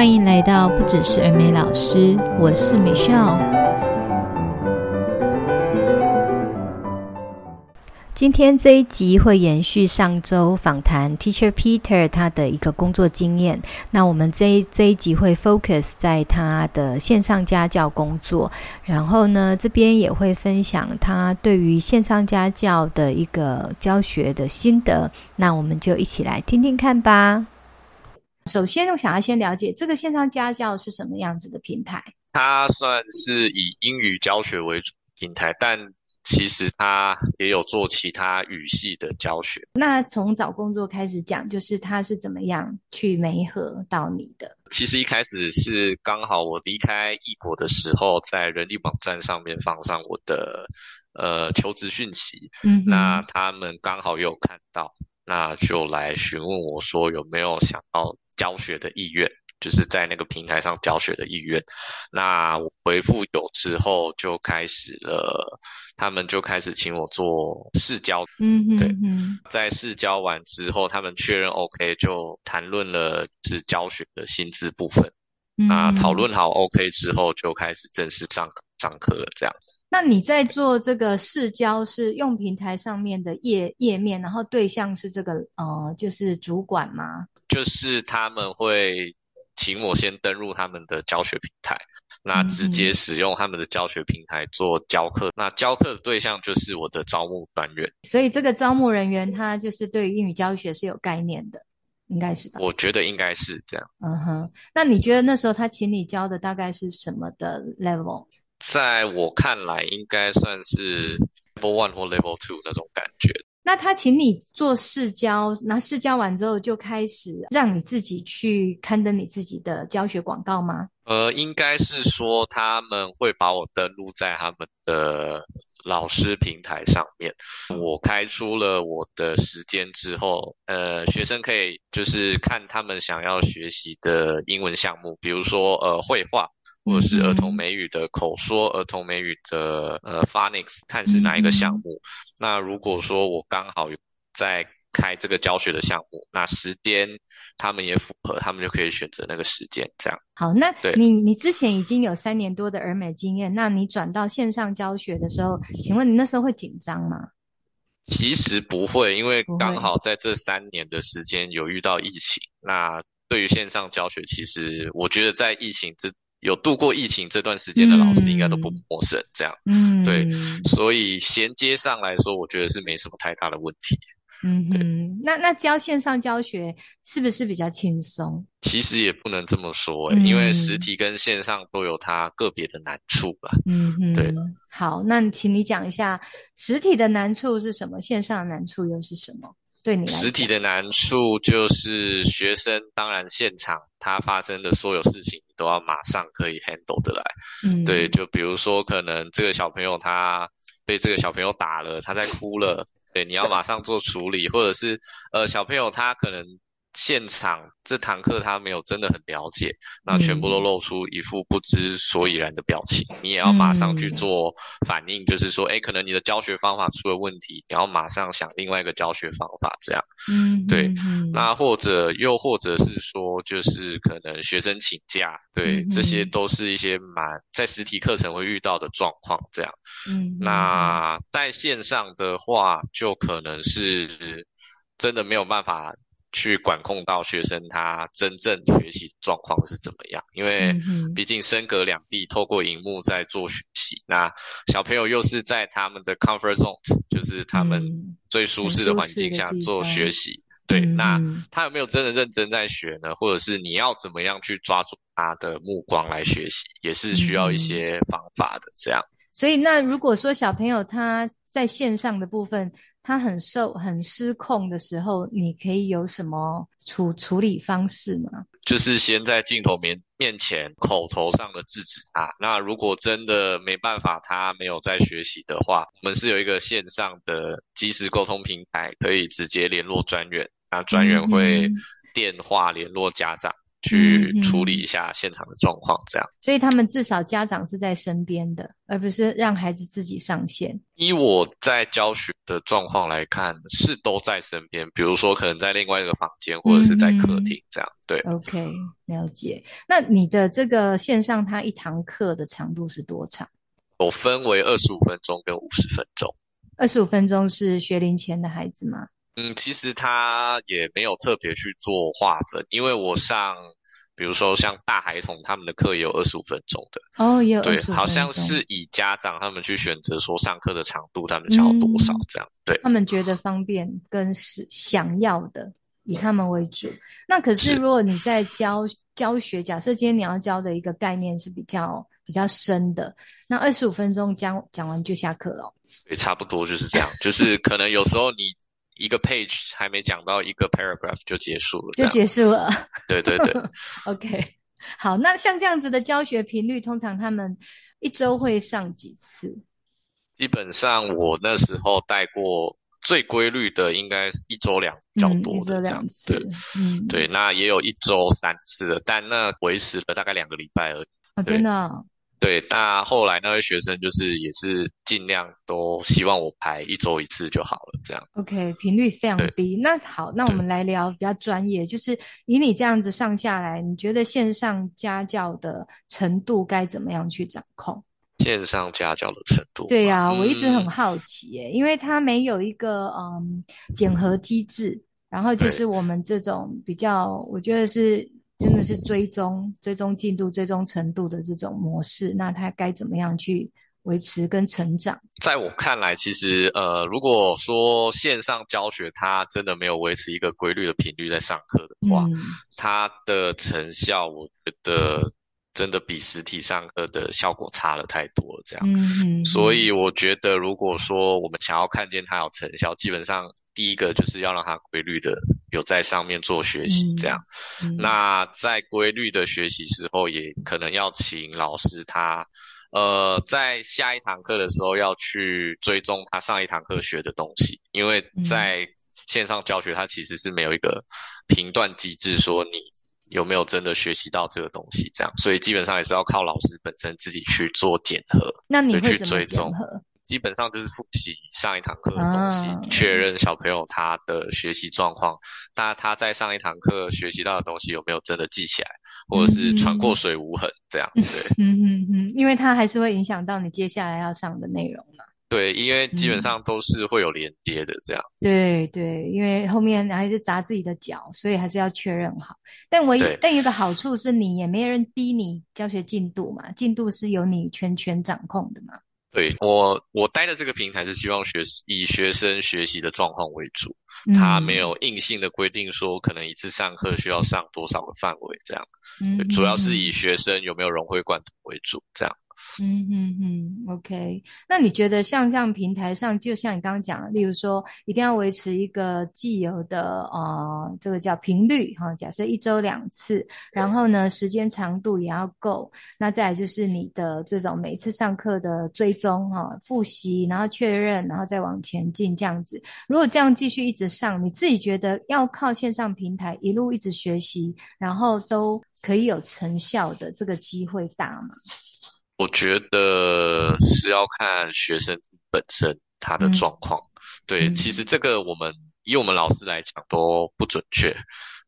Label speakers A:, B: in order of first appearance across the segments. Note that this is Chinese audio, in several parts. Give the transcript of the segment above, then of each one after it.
A: 欢迎来到不只是儿美老师，我是美少。今天这一集会延续上周访谈 Teacher Peter 他的一个工作经验。那我们这一这一集会 focus 在他的线上家教工作，然后呢，这边也会分享他对于线上家教的一个教学的心得。那我们就一起来听听看吧。首先，我想要先了解这个线上家教是什么样子的平台？
B: 它算是以英语教学为主平台，但其实它也有做其他语系的教学。
A: 那从找工作开始讲，就是他是怎么样去媒合到你的？
B: 其实一开始是刚好我离开异国的时候，在人力网站上面放上我的呃求职讯息，嗯，那他们刚好有看到，那就来询问我说有没有想要教学的意愿。就是在那个平台上教学的意愿，那我回复有之后，就开始了，他们就开始请我做试教，嗯嗯，对，在试教完之后，他们确认 OK，就谈论了是教学的薪资部分，嗯、那讨论好 OK 之后，就开始正式上上课了，这样。
A: 那你在做这个试教是用平台上面的页页面，然后对象是这个呃，就是主管吗？
B: 就是他们会。请我先登入他们的教学平台，那直接使用他们的教学平台做教课。嗯、那教课的对象就是我的招募专员。
A: 所以这个招募人员他就是对于英语教学是有概念的，应该是吧？
B: 我觉得应该是这样。
A: 嗯哼，那你觉得那时候他请你教的大概是什么的 level？
B: 在我看来，应该算是 level one 或 level two 那种感觉。
A: 那他请你做试教，那试教完之后就开始让你自己去刊登你自己的教学广告吗？
B: 呃，应该是说他们会把我登录在他们的老师平台上面。我开出了我的时间之后，呃，学生可以就是看他们想要学习的英文项目，比如说呃绘画。或者是儿童美语的口说，儿童美语的呃 phonics，看是哪一个项目。嗯、那如果说我刚好有在开这个教学的项目，那时间他们也符合，他们就可以选择那个时间这样。
A: 好，那你你之前已经有三年多的儿美经验，那你转到线上教学的时候，请问你那时候会紧张吗？
B: 其实不会，因为刚好在这三年的时间有遇到疫情。那对于线上教学，其实我觉得在疫情之有度过疫情这段时间的老师应该都不陌生，这样，嗯，对，所以衔接上来说，我觉得是没什么太大的问题。
A: 嗯嗯，那那教线上教学是不是比较轻松？
B: 其实也不能这么说、欸，嗯、因为实体跟线上都有它个别的难处吧。嗯嗯，对。
A: 好，那请你讲一下实体的难处是什么，线上的难处又是什么？
B: 实体的难处就是学生，当然现场他发生的所有事情，你都要马上可以 handle 得来。嗯，对，就比如说可能这个小朋友他被这个小朋友打了，他在哭了，对，你要马上做处理，或者是呃小朋友他可能。现场这堂课他没有真的很了解，那全部都露出一副不知所以然的表情，嗯、你也要马上去做反应，嗯、就是说，哎，可能你的教学方法出了问题，你要马上想另外一个教学方法，这样。嗯，对。嗯、那或者又或者是说，就是可能学生请假，对，嗯、这些都是一些蛮在实体课程会遇到的状况，这样。嗯，那在线上的话，就可能是真的没有办法。去管控到学生他真正学习状况是怎么样，因为毕竟身隔两地，透过荧幕在做学习，那小朋友又是在他们的 comfort zone，就是他们最舒适的环境下做学习。对，那他有没有真的认真在学呢？或者是你要怎么样去抓住他的目光来学习，也是需要一些方法的。这样。
A: 所以，那如果说小朋友他在线上的部分，他很受很失控的时候，你可以有什么处处理方式吗？
B: 就是先在镜头面面前口头上的制止他。那如果真的没办法，他没有在学习的话，我们是有一个线上的即时沟通平台，可以直接联络专员。那专员会电话联络家长。去处理一下现场的状况，这样。
A: 所以他们至少家长是在身边的，而不是让孩子自己上线。
B: 依我在教学的状况来看，是都在身边。比如说，可能在另外一个房间，或者是在客厅这样。对
A: ，OK，了解。那你的这个线上，它一堂课的长度是多长？
B: 我分为二十五分钟跟五十分钟。
A: 二十五分钟是学龄前的孩子吗？
B: 嗯，其实他也没有特别去做划分，因为我上，比如说像大孩童他们的课也有二十五分钟的
A: 哦，也有二十五分钟。
B: 对，好像是以家长他们去选择说上课的长度，他们想要多少这样。嗯、对，
A: 他们觉得方便跟是想要的，以他们为主。那可是如果你在教教学，假设今天你要教的一个概念是比较比较深的，那二十五分钟讲讲完就下课了。
B: 对，差不多就是这样，就是可能有时候你一个 page 还没讲到一个 paragraph 就结束了，
A: 就结束了。
B: 对对对
A: ，OK，好，那像这样子的教学频率，通常他们一周会上几次？
B: 基本上我那时候带过最规律的，应该一周两比较多的这样子。对，嗯，对，那也有一周三次的，但那维持了大概两个礼拜而已。
A: 哦，真的哦。
B: 对，那后来那位学生就是也是尽量都希望我排一周一次就好了，这样。
A: OK，频率非常低。那好，那我们来聊比较专业，就是以你这样子上下来，你觉得线上家教的程度该怎么样去掌控？
B: 线上家教的程度？
A: 对呀、啊，我一直很好奇耶，嗯、因为它没有一个嗯检核机制，然后就是我们这种比较，我觉得是。真的是追踪、追踪进度、追踪程度的这种模式，那它该怎么样去维持跟成长？
B: 在我看来，其实呃，如果说线上教学它真的没有维持一个规律的频率在上课的话，嗯、它的成效我觉得真的比实体上课的效果差了太多了。这样，嗯，嗯，所以我觉得，如果说我们想要看见它有成效，基本上。第一个就是要让他规律的有在上面做学习，这样。嗯嗯、那在规律的学习时候，也可能要请老师他，呃，在下一堂课的时候要去追踪他上一堂课学的东西，因为在线上教学，它其实是没有一个评断机制，说你有没有真的学习到这个东西，这样。所以基本上也是要靠老师本身自己去做检核，
A: 那你会怎么检核？
B: 基本上就是复习上一堂课的东西，啊、确认小朋友他的学习状况，那他在上一堂课学习到的东西有没有真的记起来，或者是穿过水无痕这样？对，
A: 嗯嗯嗯，因为它还是会影响到你接下来要上的内容嘛。
B: 对，因为基本上都是会有连接的这样。
A: 嗯、对对，因为后面还是砸自己的脚，所以还是要确认好。但唯一对但一个好处是你也没人逼你教学进度嘛，进度是由你全权掌控的嘛。
B: 对，我，我待的这个平台是希望学以学生学习的状况为主，他没有硬性的规定说可能一次上课需要上多少个范围这样，嗯，主要是以学生有没有融会贯通为主这样。
A: 嗯嗯嗯，OK。那你觉得像这样平台上，就像你刚刚讲的，例如说，一定要维持一个既有的呃，这个叫频率哈，假设一周两次，然后呢，时间长度也要够。那再来就是你的这种每一次上课的追踪哈，复习，然后确认，然后再往前进这样子。如果这样继续一直上，你自己觉得要靠线上平台一路一直学习，然后都可以有成效的这个机会大吗？
B: 我觉得是要看学生本身他的状况，嗯、对，其实这个我们以我们老师来讲都不准确，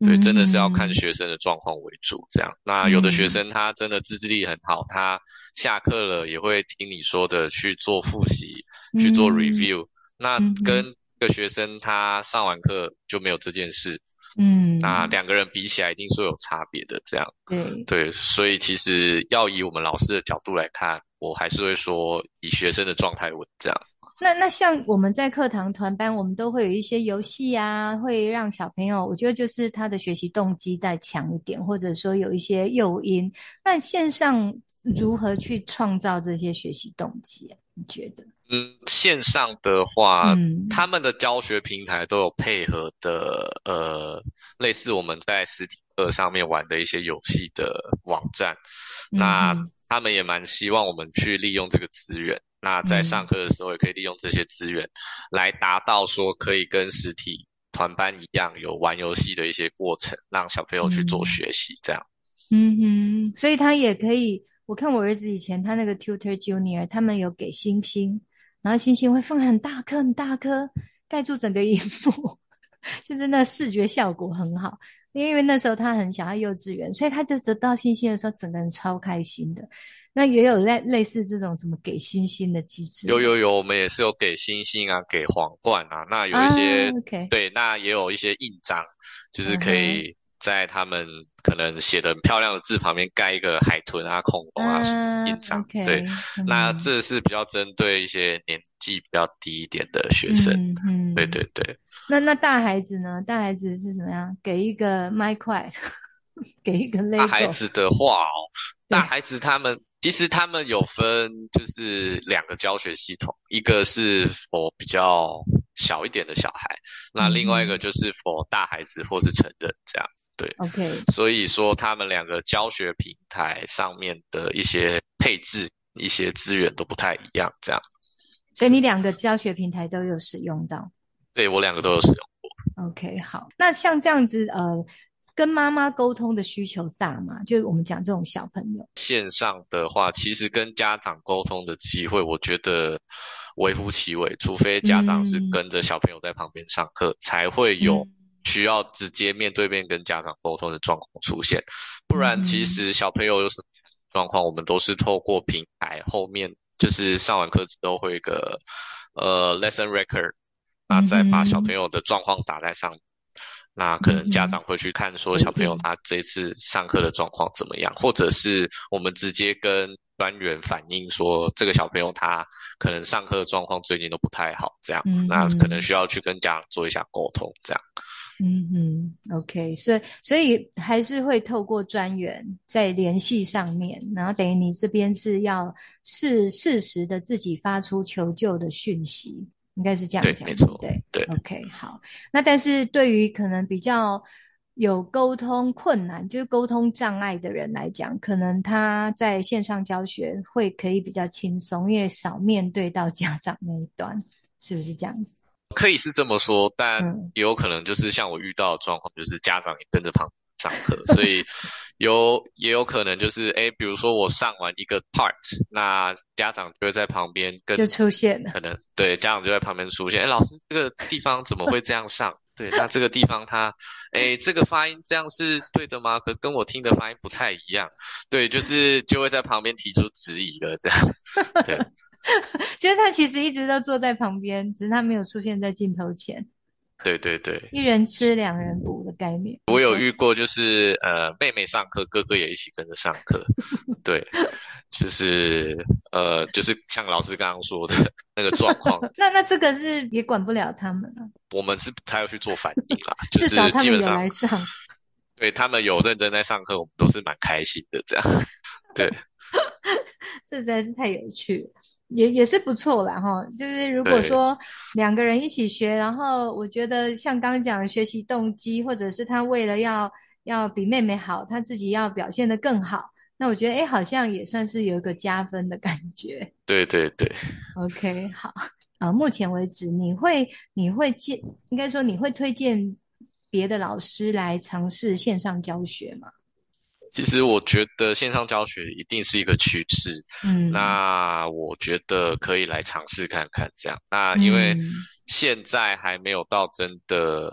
B: 对，真的是要看学生的状况为主。这样，那有的学生他真的自制力很好，他下课了也会听你说的去做复习，去做 review。那跟一个学生他上完课就没有这件事。嗯，那两个人比起来，一定是有差别的。这样，对对，所以其实要以我们老师的角度来看，我还是会说以学生的状态为这样。
A: 那那像我们在课堂团班，我们都会有一些游戏啊，会让小朋友，我觉得就是他的学习动机再强一点，或者说有一些诱因。那线上如何去创造这些学习动机啊？你觉得？
B: 嗯，线上的话，嗯，他们的教学平台都有配合的，呃，类似我们在实体课上面玩的一些游戏的网站。嗯、那他们也蛮希望我们去利用这个资源。那在上课的时候，也可以利用这些资源来达到说可以跟实体团班一样，有玩游戏的一些过程，让小朋友去做学习，这样。
A: 嗯哼，所以他也可以。我看我儿子以前他那个 Tutor Junior，他们有给星星，然后星星会放很大颗很大颗，盖住整个荧幕，就是那视觉效果很好。因为那时候他很小，他幼稚园，所以他就得到星星的时候，整个人超开心的。那也有类类似这种什么给星星的机制？
B: 有有有，我们也是有给星星啊，给皇冠啊。那有一些、啊 okay、对，那也有一些印章，就是可以在他们可能写的很漂亮的字旁边盖一个海豚啊、恐龙啊，啊印章。Okay、对、嗯，那这是比较针对一些年纪比较低一点的学生。嗯，嗯对对对。
A: 那那大孩子呢？大孩子是什么样？给一个麦块，给一个。
B: 大孩子的话哦，大孩子他们其实他们有分，就是两个教学系统，一个是 for 比较小一点的小孩，那另外一个就是 for 大孩子或是成人这样。对
A: ，OK。
B: 所以说他们两个教学平台上面的一些配置、一些资源都不太一样，这样。
A: 所以你两个教学平台都有使用到。
B: 对，我两个都有使用过。
A: OK，好。那像这样子，呃，跟妈妈沟通的需求大吗？就是我们讲这种小朋友
B: 线上的话，其实跟家长沟通的机会，我觉得微乎其微。除非家长是跟着小朋友在旁边上课，嗯，才会有需要直接面对面跟家长沟通的状况出现。不然，其实小朋友有什么状况，我们都是透过平台后面，就是上完课之后会有一个呃 lesson record。那再把小朋友的状况打在上面，嗯，那可能家长会去看说小朋友他这次上课的状况怎么样，嗯，或者是我们直接跟专员反映说这个小朋友他可能上课的状况最近都不太好，这样，嗯，那可能需要去跟家长做一下沟通，这样。
A: 嗯嗯，OK，所以所以还是会透过专员在联系上面，然后等于你这边是要适适时的自己发出求救的讯息。应该是这样
B: 讲，没错，
A: 对
B: 对。
A: OK，好。那但是对于可能比较有沟通困难，就是沟通障碍的人来讲，可能他在线上教学会可以比较轻松，因为少面对到家长那一端，是不是这样子？
B: 可以是这么说，但也有可能就是像我遇到的状况，就是家长也跟着旁上课，所以。有也有可能就是哎，比如说我上完一个 part，那家长就会在旁边跟
A: 就出现了，
B: 可能对家长就在旁边出现。哎，老师这个地方怎么会这样上？对，那这个地方他哎，这个发音这样是对的吗？可跟我听的发音不太一样。对，就是就会在旁边提出质疑了，这样。对，
A: 就是他其实一直都坐在旁边，只是他没有出现在镜头前。
B: 对对对，
A: 一人吃两人补的概念。
B: 我有遇过，就是呃，妹妹上课，哥哥也一起跟着上课。对，就是呃，就是像老师刚刚说的那个状况。
A: 那那这个是也管不了他们了。
B: 我们是他要去做反应啦，
A: 至少他们有来上。
B: 对，他们有认真在上课，我们都是蛮开心的。这样，对，
A: 这实在是太有趣了。也也是不错啦哈，就是如果说两个人一起学，然后我觉得像刚刚讲的学习动机，或者是他为了要要比妹妹好，他自己要表现得更好，那我觉得诶好像也算是有一个加分的感觉。
B: 对对对。
A: OK，好啊，目前为止你会你会建，应该说你会推荐别的老师来尝试线上教学吗？
B: 其实我觉得线上教学一定是一个趋势，嗯，那我觉得可以来尝试看看这样。那因为现在还没有到真的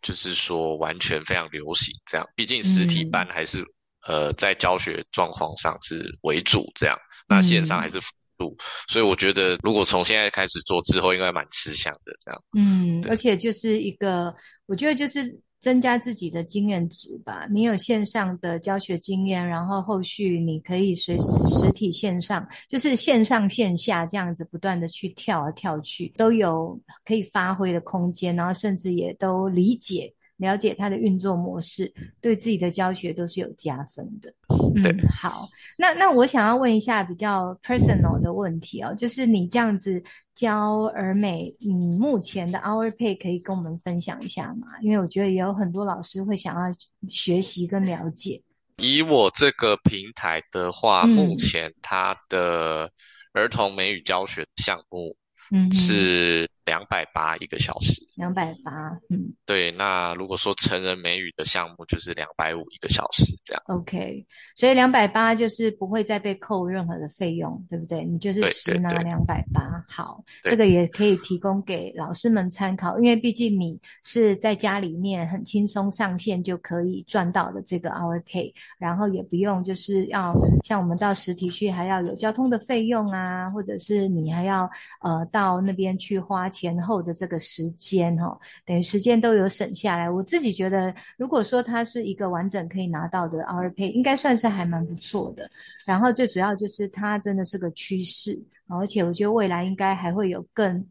B: 就是说完全非常流行这样，毕竟实体班还是、嗯、呃在教学状况上是为主这样，那线上还是辅助，所以我觉得如果从现在开始做，之后应该蛮吃香的这样。
A: 嗯，而且就是一个，我觉得就是。增加自己的经验值吧。你有线上的教学经验，然后后续你可以随时实体线上，就是线上线下这样子不断的去跳来跳去，都有可以发挥的空间，然后甚至也都理解。了解它的运作模式，对自己的教学都是有加分的。
B: 对，
A: 嗯，好，那那我想要问一下比较 personal 的问题哦，就是你这样子教儿美，嗯，目前的 hour pay 可以跟我们分享一下吗？因为我觉得也有很多老师会想要学习跟了解。
B: 以我这个平台的话，嗯，目前它的儿童美语教学项目，嗯，是两百八一个小时，
A: 两百八，嗯，
B: 对。那如果说成人美语的项目，就是两百五一个小时这样。
A: OK，所以两百八就是不会再被扣任何的费用，对不对？你就是实拿两百八。好，这个也可以提供给老师们参考，因为毕竟你是在家里面很轻松上线就可以赚到的这个 Hour Pay，然后也不用就是要像我们到实体去还要有交通的费用啊，或者是你还要呃到那边去花。前后的这个时间哈，等于时间都有省下来。我自己觉得，如果说它是一个完整可以拿到的 RPA，应该算是还蛮不错的。然后最主要就是它真的是个趋势，而且我觉得未来应该还会有更，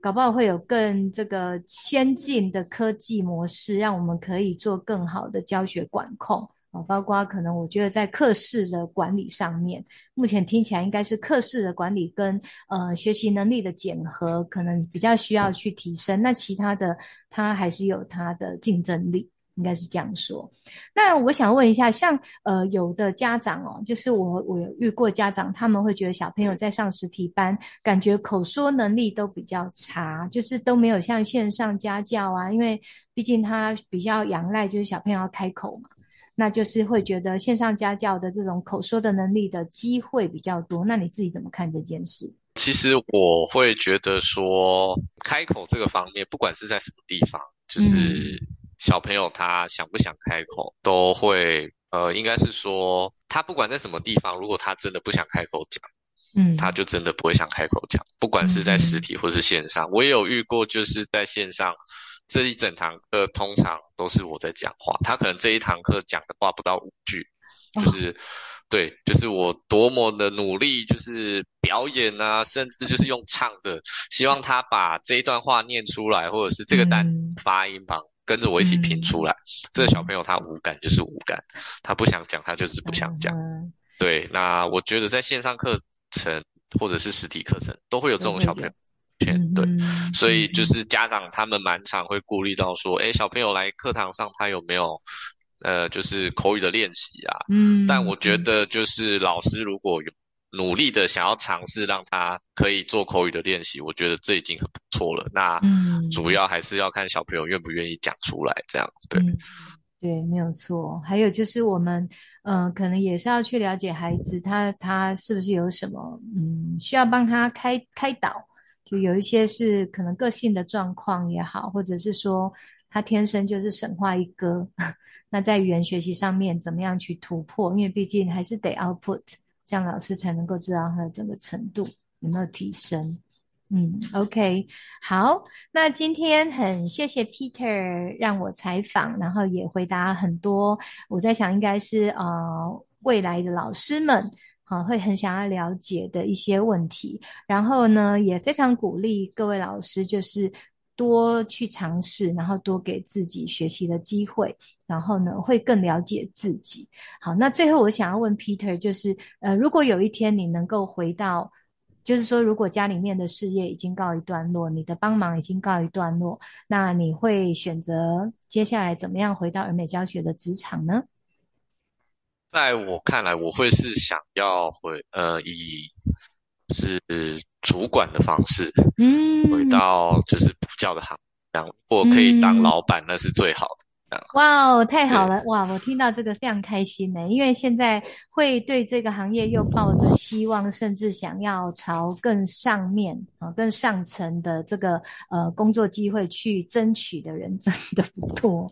A: 搞不好会有更这个先进的科技模式，让我们可以做更好的教学管控。包括可能，我觉得在课室的管理上面，目前听起来应该是课室的管理跟呃学习能力的检核，可能比较需要去提升。那其他的，它还是有它的竞争力，应该是这样说。那我想问一下，像呃有的家长哦，就是我我有遇过家长，他们会觉得小朋友在上实体班，感觉口说能力都比较差，就是都没有像线上家教啊，因为毕竟他比较仰赖就是小朋友要开口嘛。那就是会觉得线上家教的这种口说的能力的机会比较多，那你自己怎么看这件事？
B: 其实我会觉得说，开口这个方面，不管是在什么地方，就是小朋友他想不想开口，都会呃，应该是说他不管在什么地方，如果他真的不想开口讲，嗯，他就真的不会想开口讲，不管是在实体或是线上，我也有遇过，就是在线上。这一整堂课通常都是我在讲话，他可能这一堂课讲的话不到五句，就是、哦，对，就是我多么的努力，就是表演啊，甚至就是用唱的，希望他把这一段话念出来，或者是这个单发音吧，跟着我一起拼出来。嗯、这个小朋友他无感就是无感，他不想讲他就是不想讲。嗯、对，那我觉得在线上课程或者是实体课程都会有这种小朋友。全对，所以就是家长他们蛮常会顾虑到说，哎，小朋友来课堂上他有没有，呃，就是口语的练习啊？嗯，但我觉得就是老师如果有努力的想要尝试让他可以做口语的练习，我觉得这已经很不错了。那主要还是要看小朋友愿不愿意讲出来，这样对。
A: 对，没有错。还有就是我们，呃，可能也是要去了解孩子他他是不是有什么，嗯，需要帮他开开导。就有一些是可能个性的状况也好，或者是说他天生就是神话一哥，那在语言学习上面怎么样去突破？因为毕竟还是得 output，这样老师才能够知道他的整个程度有没有提升。嗯，OK，好，那今天很谢谢 Peter 让我采访，然后也回答很多我在想应该是呃未来的老师们。好，会很想要了解的一些问题，然后呢，也非常鼓励各位老师，就是多去尝试，然后多给自己学习的机会，然后呢，会更了解自己。好，那最后我想要问 Peter，就是呃，如果有一天你能够回到，就是说，如果家里面的事业已经告一段落，你的帮忙已经告一段落，那你会选择接下来怎么样回到儿美教学的职场呢？
B: 在我看来，我会是想要回呃，以是主管的方式，嗯，回到就是补教的行当，如果可以当老板，那是最好的。
A: 哇哦，太好了！哇，我听到这个非常开心呢，因为现在会对这个行业又抱着希望，甚至想要朝更上面啊、更上层的这个呃工作机会去争取的人真的不多，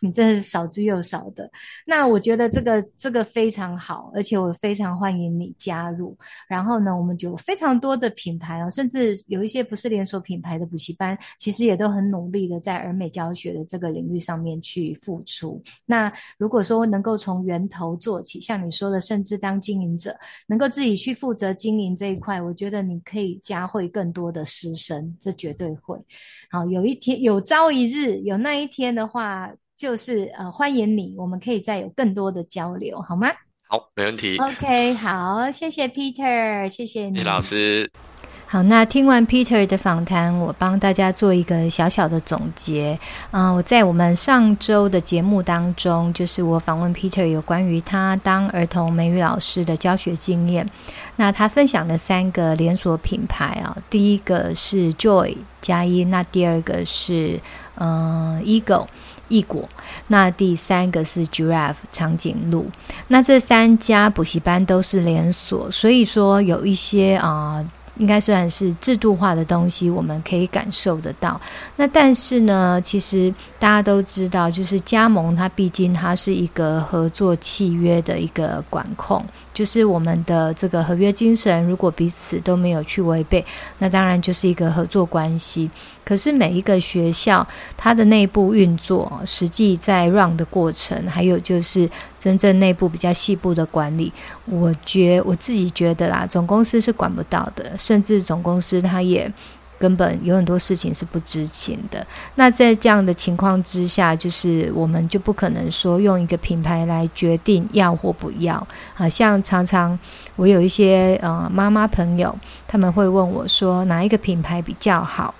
A: 你真是少之又少的。那我觉得这个这个非常好，而且我非常欢迎你加入。然后呢，我们就非常多的品牌啊，甚至有一些不是连锁品牌的补习班，其实也都很努力的在儿美教学的这个领域上面去。去付出。那如果说能够从源头做起，像你说的，甚至当经营者，能够自己去负责经营这一块，我觉得你可以加会更多的师生，这绝对会。好，有一天有朝一日有那一天的话，就是呃欢迎你，我们可以再有更多的交流，好吗？
B: 好，没问题。
A: OK，好，谢谢 Peter，谢谢你，
B: 李老师。
A: 好，那听完 Peter 的访谈，我帮大家做一个小小的总结。嗯、我在我们上周的节目当中，就是我访问 Peter 有关于他当儿童美语老师的教学经验。那他分享了三个连锁品牌啊，第一个是 Joy 佳一，那第二个是嗯、呃、Eagle 异果，那第三个是 Giraffe 长颈鹿。那这三家补习班都是连锁，所以说有一些啊。应该算是制度化的东西，我们可以感受得到。那但是呢，其实大家都知道，就是加盟它毕竟它是一个合作契约的一个管控，就是我们的这个合约精神，如果彼此都没有去违背，那当然就是一个合作关系。可是每一个学校它的内部运作，实际在 run 的过程，还有就是真正内部比较细部的管理，我觉我自己觉得啦，总公司是管不到的，甚至总公司它也根本有很多事情是不知情的。那在这样的情况之下，就是我们就不可能说用一个品牌来决定要或不要。啊像常常我有一些呃妈妈朋友，他们会问我说哪一个品牌比较好？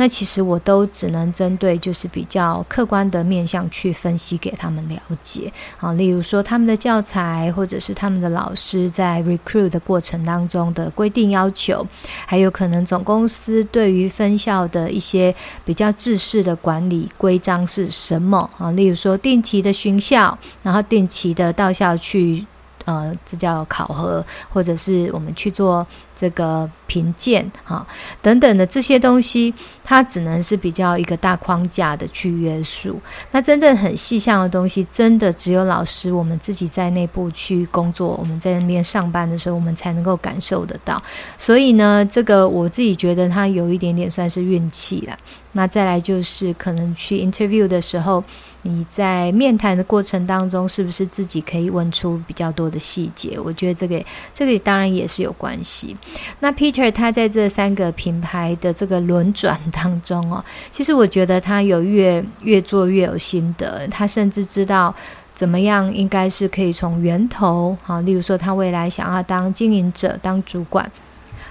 A: 那其实我都只能针对就是比较客观的面向去分析给他们了解啊，例如说他们的教材或者是他们的老师在 recruit 的过程当中的规定要求，还有可能总公司对于分校的一些比较制式的管理规章是什么啊？例如说定期的巡校，然后定期的到校去。呃，这叫考核，或者是我们去做这个评鉴哈，等等的这些东西，它只能是比较一个大框架的去约束。那真正很细项的东西，真的只有老师我们自己在内部去工作，我们在那边上班的时候，我们才能够感受得到。所以呢，这个我自己觉得它有一点点算是运气了。那再来就是可能去 interview 的时候。你在面谈的过程当中，是不是自己可以问出比较多的细节？我觉得这个这个当然也是有关系。那 Peter 他在这三个品牌的这个轮转当中哦，其实我觉得他有越越做越有心得，他甚至知道怎么样应该是可以从源头啊，例如说他未来想要当经营者、当主管。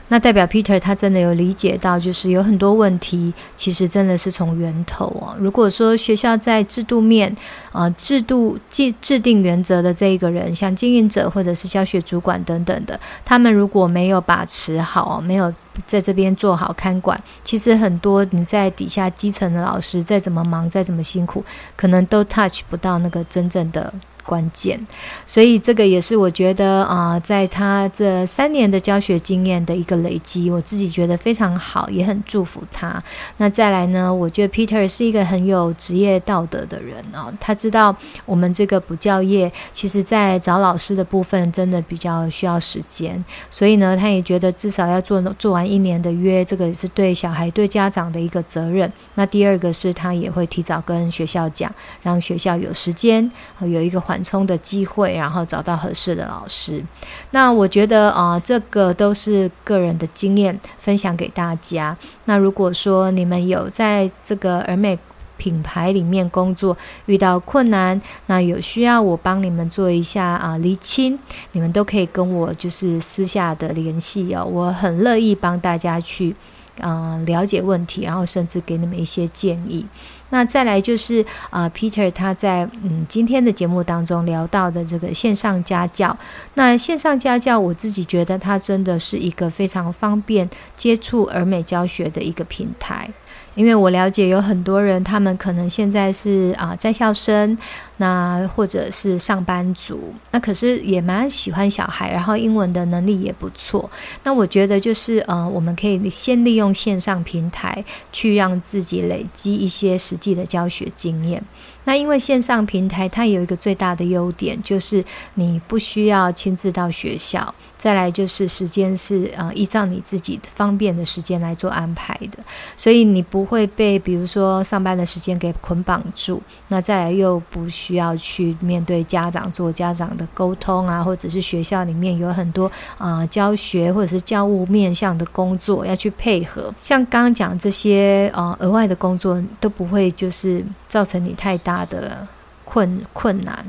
A: 那代表 Peter 他真的有理解到，就是有很多问题，其实真的是从源头哦。如果说学校在制度面，啊、制度制制定原则的这一个人，像经营者或者是教学主管等等的，他们如果没有把持好，没有在这边做好看管，其实很多你在底下基层的老师再怎么忙，再怎么辛苦，可能都 touch 不到那个真正的。关键，所以这个也是我觉得啊、在他这三年的教学经验的一个累积，我自己觉得非常好，也很祝福他。那再来呢，我觉得 Peter 是一个很有职业道德的人哦，他知道我们这个补教业，其实在找老师的部分真的比较需要时间，所以呢，他也觉得至少要做做完一年的约，这个也是对小孩、对家长的一个责任。那第二个是他也会提早跟学校讲，让学校有时间有一个缓冲的机会，然后找到合适的老师。那我觉得啊、这个都是个人的经验分享给大家。那如果说你们有在这个儿美品牌里面工作，遇到困难，那有需要我帮你们做一下啊厘清，你们都可以跟我就是私下的联系哦，我很乐意帮大家去嗯、了解问题，然后甚至给你们一些建议。那再来就是啊、呃，Peter 他在嗯今天的节目当中聊到的这个线上家教。那线上家教，我自己觉得它真的是一个非常方便接触儿美教学的一个平台。因为我了解有很多人，他们可能现在是啊在校生，那或者是上班族，那可是也蛮喜欢小孩，然后英文的能力也不错。那我觉得就是呃，我们可以先利用线上平台去让自己累积一些实际的教学经验。那因为线上平台它有一个最大的优点，就是你不需要亲自到学校，再来就是时间是呃依照你自己方便的时间来做安排的，所以你不会被比如说上班的时间给捆绑住。那再来又不需需要去面对家长做家长的沟通啊，或者是学校里面有很多啊、教学或者是教务面向的工作要去配合，像刚刚讲这些呃额外的工作都不会就是造成你太大的困困难，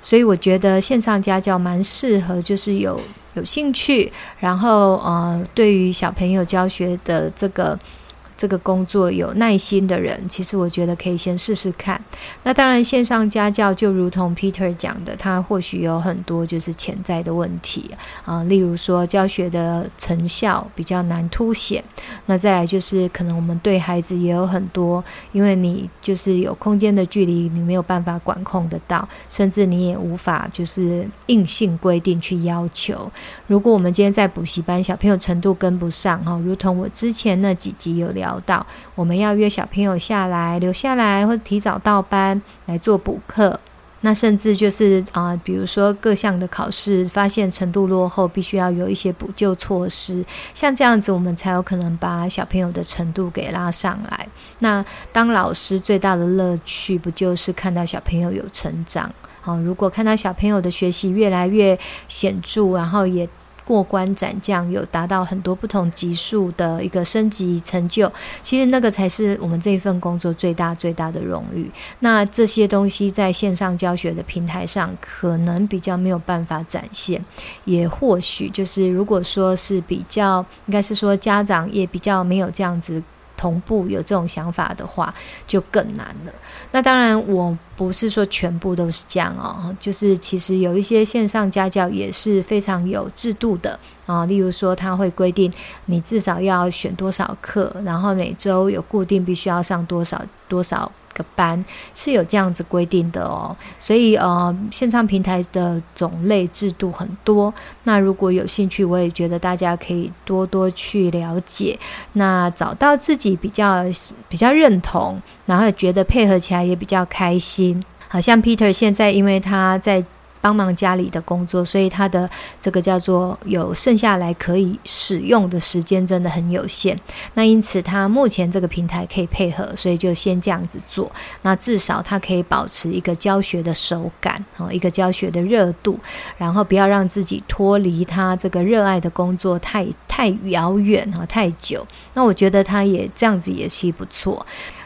A: 所以我觉得线上家教蛮适合，就是有有兴趣，然后呃，对于小朋友教学的这个。这个工作有耐心的人，其实我觉得可以先试试看。那当然，线上家教就如同 Peter 讲的，他或许有很多就是潜在的问题啊，例如说教学的成效比较难凸显。那再来就是可能我们对孩子也有很多，因为你就是有空间的距离，你没有办法管控得到，甚至你也无法就是硬性规定去要求。如果我们今天在补习班，小朋友程度跟不上哈，如同我之前那几集有聊。到我们要约小朋友下来留下来，或提早到班来做补课，那甚至就是啊、比如说各项的考试发现程度落后，必须要有一些补救措施，像这样子，我们才有可能把小朋友的程度给拉上来。那当老师最大的乐趣，不就是看到小朋友有成长？好、如果看到小朋友的学习越来越显著，然后也。过关斩将，有达到很多不同级数的一个升级成就，其实那个才是我们这一份工作最大最大的荣誉。那这些东西在线上教学的平台上，可能比较没有办法展现，也或许就是如果说是比较，应该是说家长也比较没有这样子。同步有这种想法的话，就更难了。那当然，我不是说全部都是这样哦，就是其实有一些线上家教也是非常有制度的啊。例如说，他会规定你至少要选多少课，然后每周有固定必须要上多少多少。个班是有这样子规定的哦，所以呃，线上平台的种类制度很多。那如果有兴趣，我也觉得大家可以多多去了解，那找到自己比较比较认同，然后觉得配合起来也比较开心。好像 Peter 现在，因为他在。帮忙家里的工作，所以他的这个叫做有剩下来可以使用的时间真的很有限。那因此他目前这个平台可以配合，所以就先这样子做。那至少他可以保持一个教学的手感，哦，一个教学的热度，然后不要让自己脱离他这个热爱的工作太太遥远哈，太久。那我觉得他也这样子也是不错。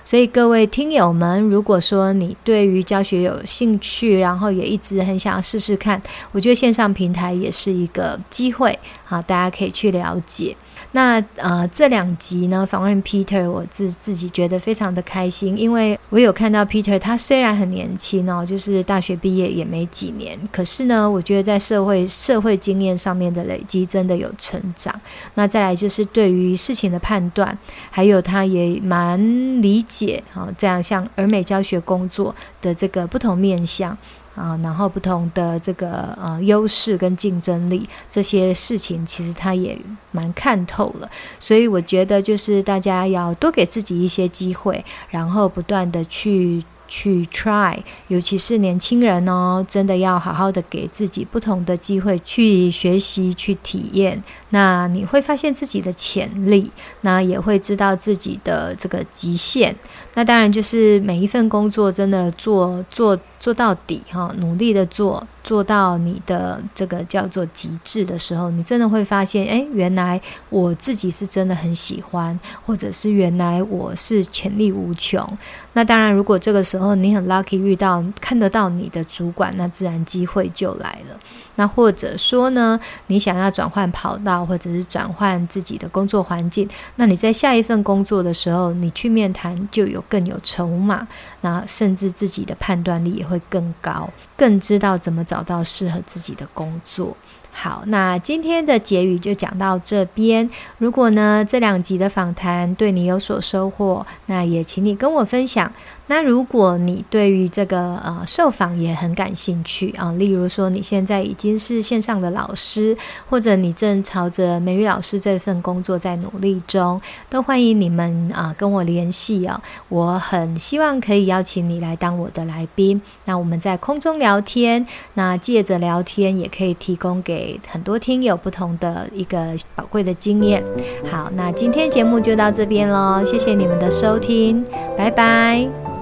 A: 所以各位听友们，如果说你对于教学有兴趣，然后也一直很想试试看，我觉得线上平台也是一个机会，好，大家可以去了解。那呃，这两集呢，访问 Peter，我自自己觉得非常的开心，因为我有看到 Peter，他虽然很年轻哦，就是大学毕业也没几年，可是呢，我觉得在社会社会经验上面的累积真的有成长。那再来就是对于事情的判断，还有他也蛮理解啊，这样像儿美教学工作的这个不同面向。啊，然后不同的这个呃优势跟竞争力这些事情，其实他也蛮看透了，所以我觉得就是大家要多给自己一些机会，然后不断的去。去 try，尤其是年轻人哦，真的要好好的给自己不同的机会去学习、去体验。那你会发现自己的潜力，那也会知道自己的这个极限。那当然就是每一份工作真的做做做到底哈，努力的做。做到你的这个叫做极致的时候，你真的会发现，哎，原来我自己是真的很喜欢，或者是原来我是潜力无穷。那当然，如果这个时候你很 lucky 遇到看得到你的主管，那自然机会就来了。那或者说呢，你想要转换跑道，或者是转换自己的工作环境，那你在下一份工作的时候，你去面谈就有更有筹码，那甚至自己的判断力也会更高，更知道怎么找到适合自己的工作。好，那今天的结语就讲到这边。如果呢，这两集的访谈对你有所收获，那也请你跟我分享。那如果你对于这个呃受访也很感兴趣啊，例如说你现在已经是线上的老师，或者你正朝着美语老师这份工作在努力中，都欢迎你们啊跟我联系哦。我很希望可以邀请你来当我的来宾，那我们在空中聊天，那借着聊天也可以提供给很多听友不同的一个宝贵的经验。好，那今天节目就到这边喽，谢谢你们的收听，拜拜。